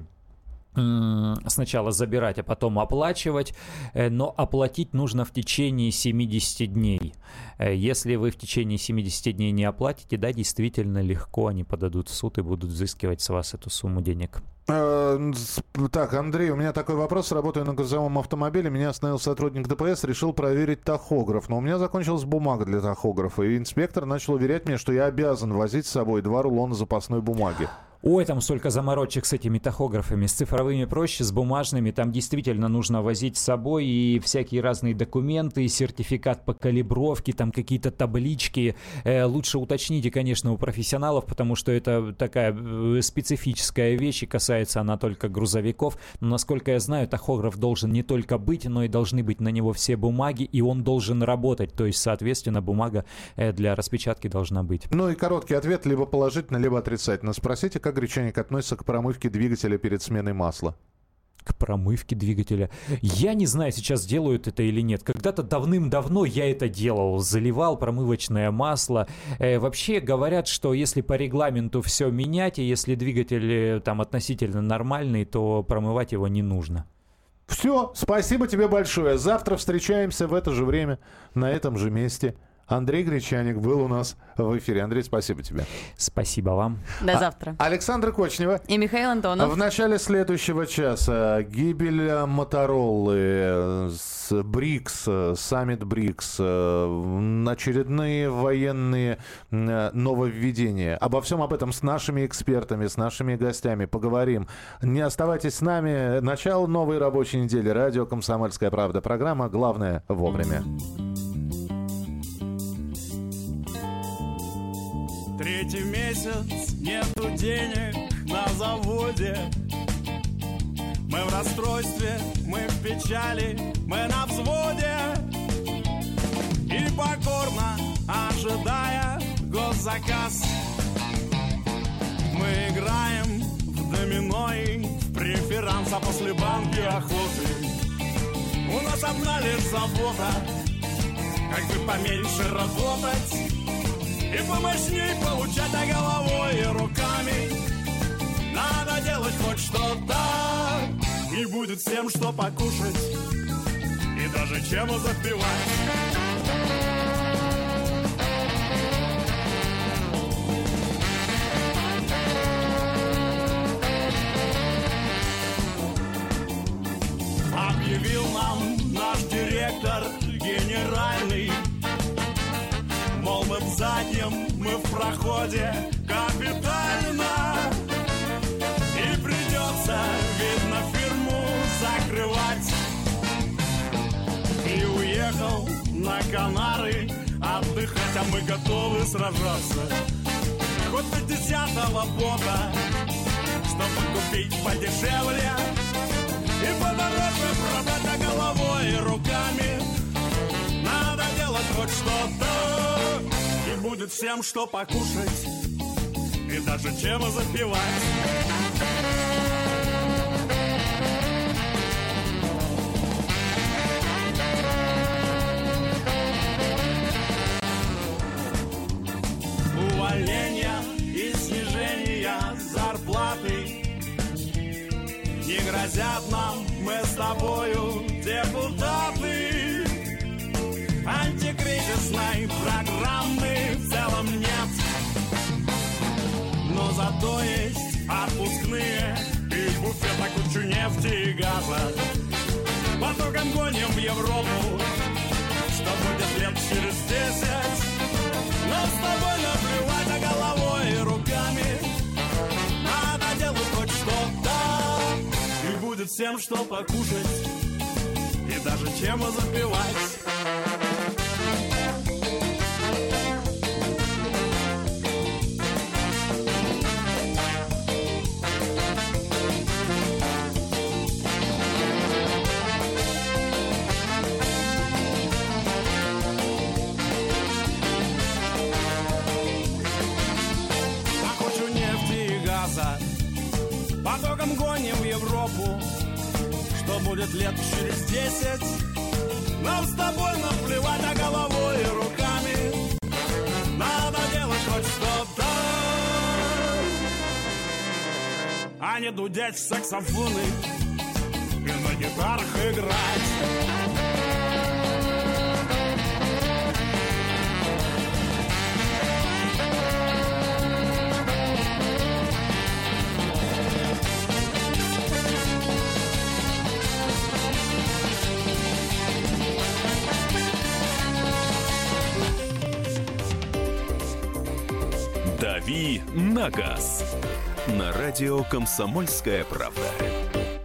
Speaker 3: сначала забирать, а потом оплачивать, Э, но оплатить нужно в течение 70 дней. Э, Если вы в течение 70 дней не оплатите, да, действительно легко они подадут в суд и будут взыскивать с вас эту сумму денег.
Speaker 2: Э, Так, Андрей, у меня такой вопрос. Работаю на грузовом автомобиле, меня остановил сотрудник ДПС, решил проверить тахограф. Но у меня закончилась бумага для тахографа, и инспектор начал уверять меня, что я обязан возить с собой два рулона запасной бумаги.
Speaker 3: Ой, там столько заморочек с этими тахографами. С цифровыми проще, с бумажными. Там действительно нужно возить с собой и всякие разные документы, и сертификат по калибровке, там какие-то таблички. Э, лучше уточните, конечно, у профессионалов, потому что это такая э, специфическая вещь, и касается она только грузовиков. Но, насколько я знаю, тахограф должен не только быть, но и должны быть на него все бумаги, и он должен работать. То есть, соответственно, бумага э, для распечатки должна быть.
Speaker 2: Ну и короткий ответ, либо положительно, либо отрицательно. Спросите, как гречаник относится к промывке двигателя перед сменой масла?
Speaker 3: к промывке двигателя. Я не знаю, сейчас делают это или нет. Когда-то давным-давно я это делал. Заливал промывочное масло. Э, вообще говорят, что если по регламенту все менять, и если двигатель э, там относительно нормальный, то промывать его не нужно.
Speaker 2: Все, спасибо тебе большое. Завтра встречаемся в это же время, на этом же месте. Андрей Гречаник был у нас в эфире. Андрей, спасибо тебе.
Speaker 3: Спасибо вам.
Speaker 4: До а, завтра.
Speaker 2: Александра Кочнева.
Speaker 4: И Михаил Антонов.
Speaker 2: В начале следующего часа гибель Мотороллы, БРИКС, саммит БРИКС, очередные военные нововведения. Обо всем об этом с нашими экспертами, с нашими гостями поговорим. Не оставайтесь с нами. Начало новой рабочей недели. Радио «Комсомольская правда». Программа «Главное вовремя».
Speaker 13: Третий месяц нету денег на заводе. Мы в расстройстве, мы в печали, мы на взводе. И покорно ожидая госзаказ Мы играем в домино и в преферанс, а после банки охоты. У нас одна лишь забота, как бы поменьше работать и помощней получать а головой и руками. Надо делать хоть что-то. И будет всем что покушать. И даже чем запивать. Объявил нам наш директор генеральный Мол, мы в заднем, мы в проходе капитально. И придется, видно, фирму закрывать. И уехал на Канары отдыхать А мы готовы сражаться. Хоть до десятого бота Чтобы купить подешевле. И подороже продать головой и руками надо делать хоть что-то будет всем что покушать. И даже чем запивать. Увольнения и снижения зарплаты. Не грозят нам мы с тобою Зато есть отпускные. И в буфета кучу нефти и газа. Потоком гоним в Европу Что будет лет через десять. Но с тобой наплевать а головой и руками. Надо делать хоть что-то. И будет всем что покушать. И даже чем запивать Европу Что будет лет через десять. Нам с тобой наплевать, а головой и руками. Надо делать хоть что-то. А не дудеть саксофоны И на гитарах играть
Speaker 1: «Дави на газ». На радио «Комсомольская правда».